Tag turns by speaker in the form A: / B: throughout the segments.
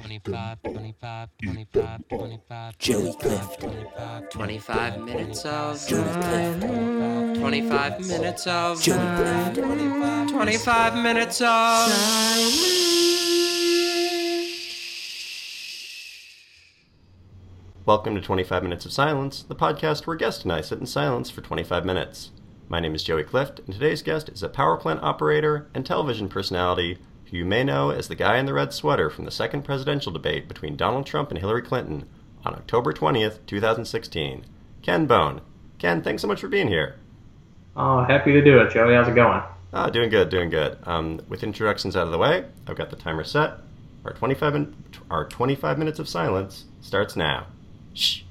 A: 25, 25, 25, 25,
B: Joey Clift.
A: 25,
C: 25 minutes of
B: Joey Clift.
C: 25 minutes of
B: Joey Clift.
C: 25 minutes of
D: Welcome to 25 Minutes of Silence, the podcast where guest and I sit in silence for 25 minutes. My name is Joey Clift, and today's guest is a power plant operator and television personality who you may know as the guy in the red sweater from the second presidential debate between Donald Trump and Hillary Clinton on October 20th, 2016. Ken Bone. Ken, thanks so much for being here.
E: Oh, happy to do it, Joey. How's it going?
D: Ah, doing good, doing good. Um, with introductions out of the way, I've got the timer set. Our 25, min- our 25 minutes of silence starts now. Shh.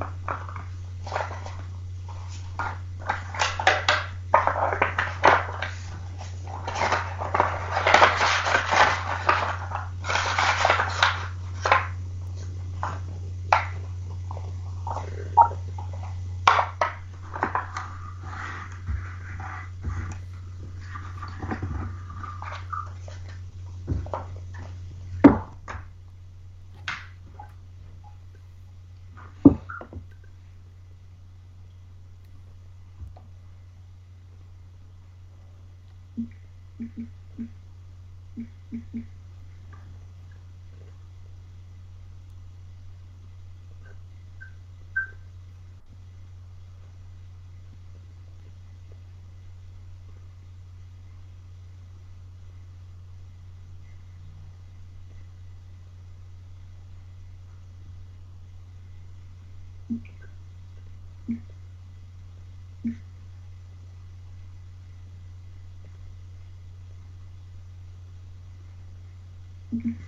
D: Ha ha.
B: Mm-hmm.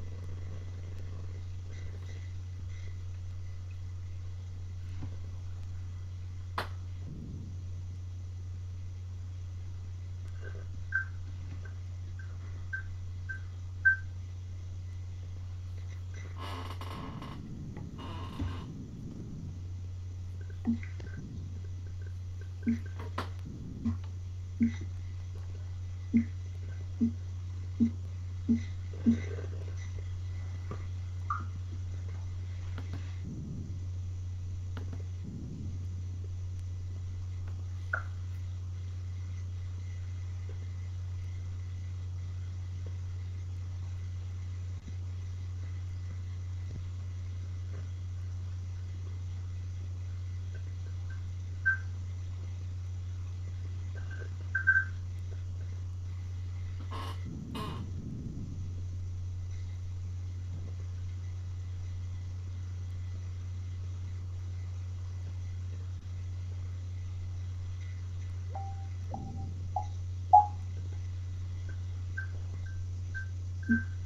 B: Mm-hmm.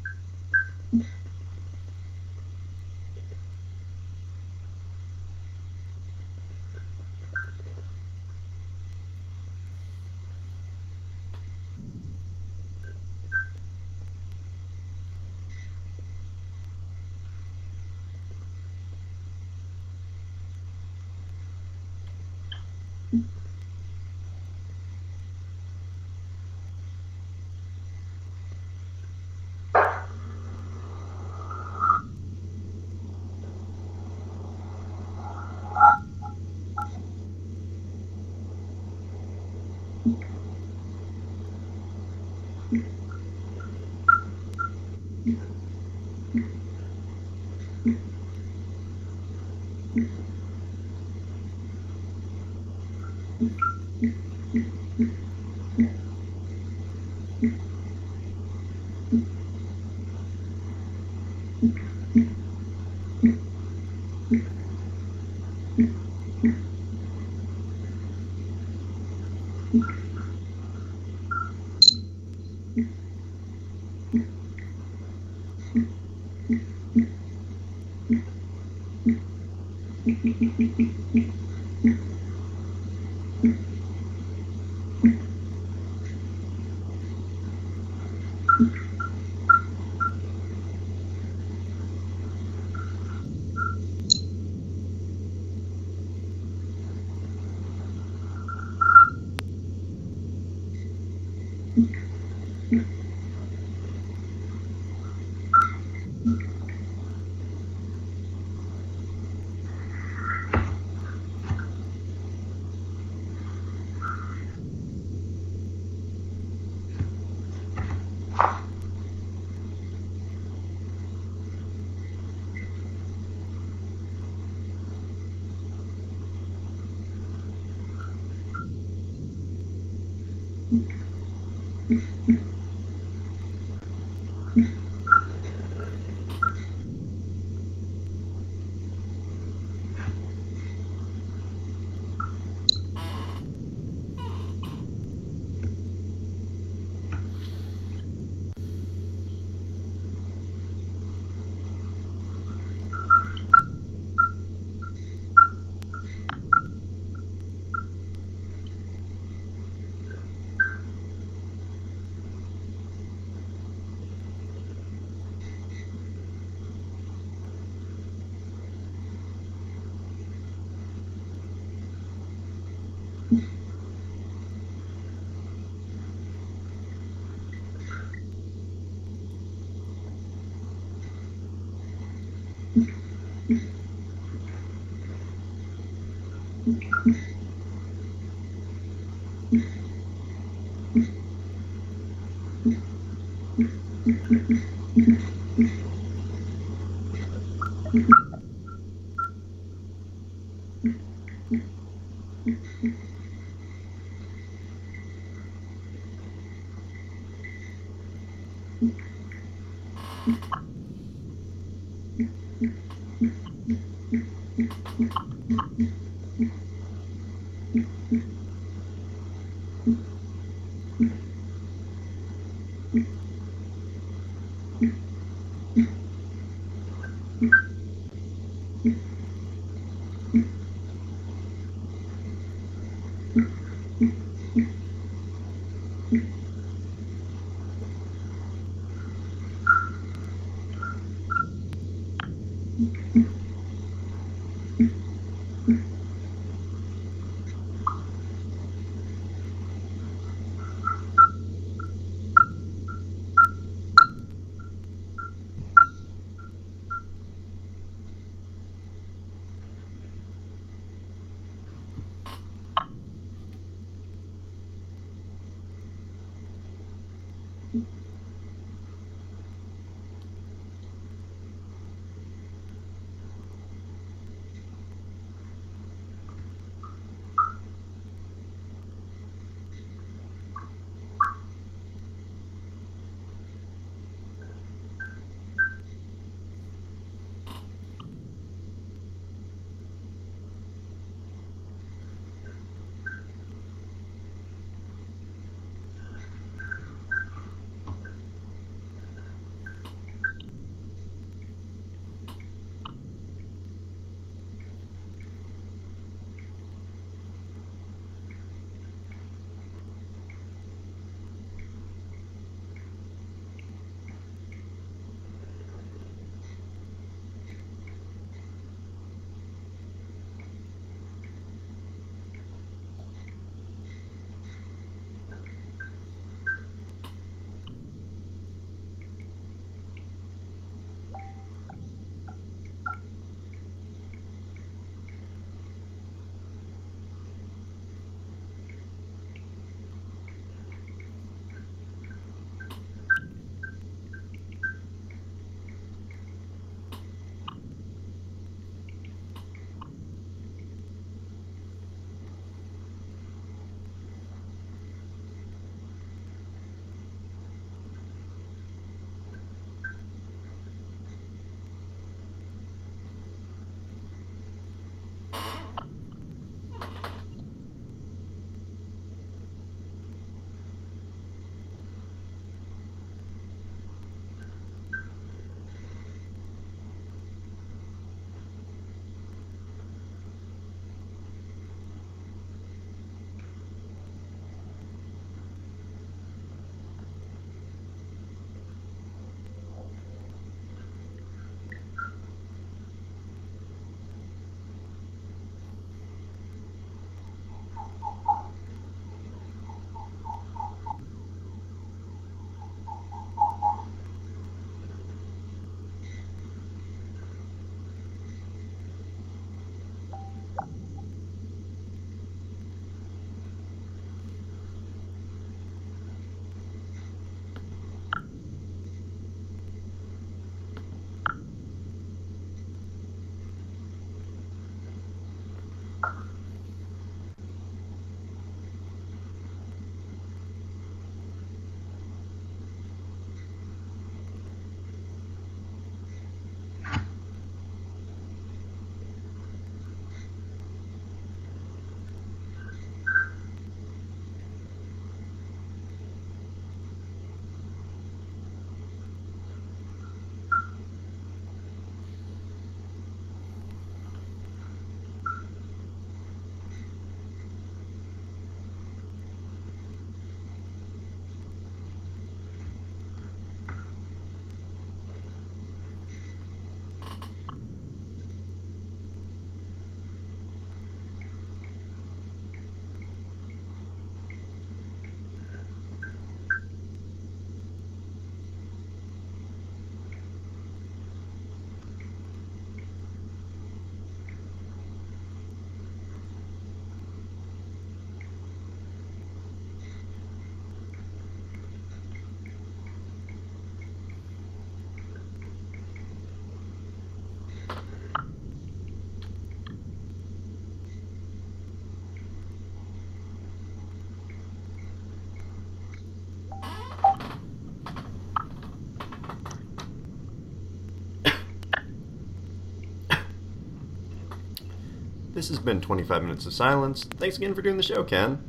D: This has been 25 Minutes of Silence. Thanks again for doing the show, Ken.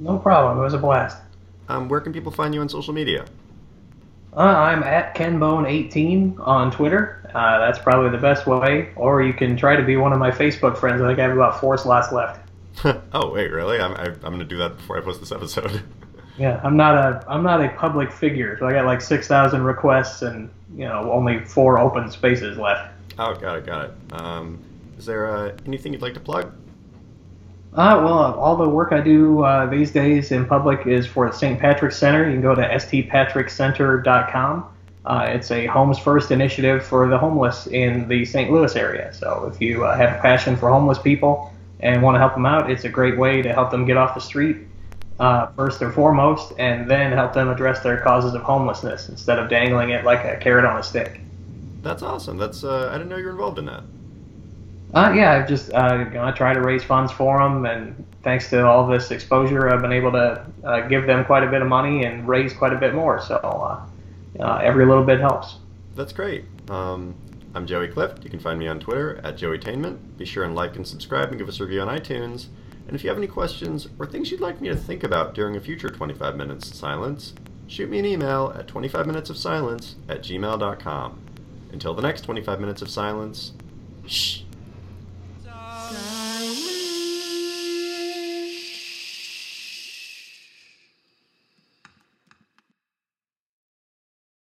E: No problem. It was a blast.
D: Um, where can people find you on social media?
E: Uh, I'm at KenBone18 on Twitter. Uh, that's probably the best way. Or you can try to be one of my Facebook friends. I think I have about four slots left.
D: oh, wait, really? I'm, I, I'm going to do that before I post this episode.
E: Yeah, I'm not a I'm not a public figure, so I got like six thousand requests and you know only four open spaces left.
D: oh, got it, got it. Um, is there uh, anything you'd like to plug?
E: Uh, well, all the work I do uh, these days in public is for the St. Patrick's Center. You can go to stpatrickcenter.com. Uh, it's a Homes First initiative for the homeless in the St. Louis area. So if you uh, have a passion for homeless people and want to help them out, it's a great way to help them get off the street uh, first and foremost, and then help them address their causes of homelessness instead of dangling it like a carrot on a stick.
D: That's awesome. That's uh, I didn't know you were involved in that.
E: Uh, yeah, I've just uh, I try to raise funds for them, and thanks to all this exposure, I've been able to uh, give them quite a bit of money and raise quite a bit more. So uh, uh, every little bit helps.
D: That's great. Um, I'm Joey Clift. You can find me on Twitter at JoeyTainment. Be sure and like and subscribe and give us a review on iTunes. And if you have any questions or things you'd like me to think about during a future 25 Minutes of Silence, shoot me an email at 25minutesofsilence at gmail.com. Until the next 25 Minutes of Silence, shh.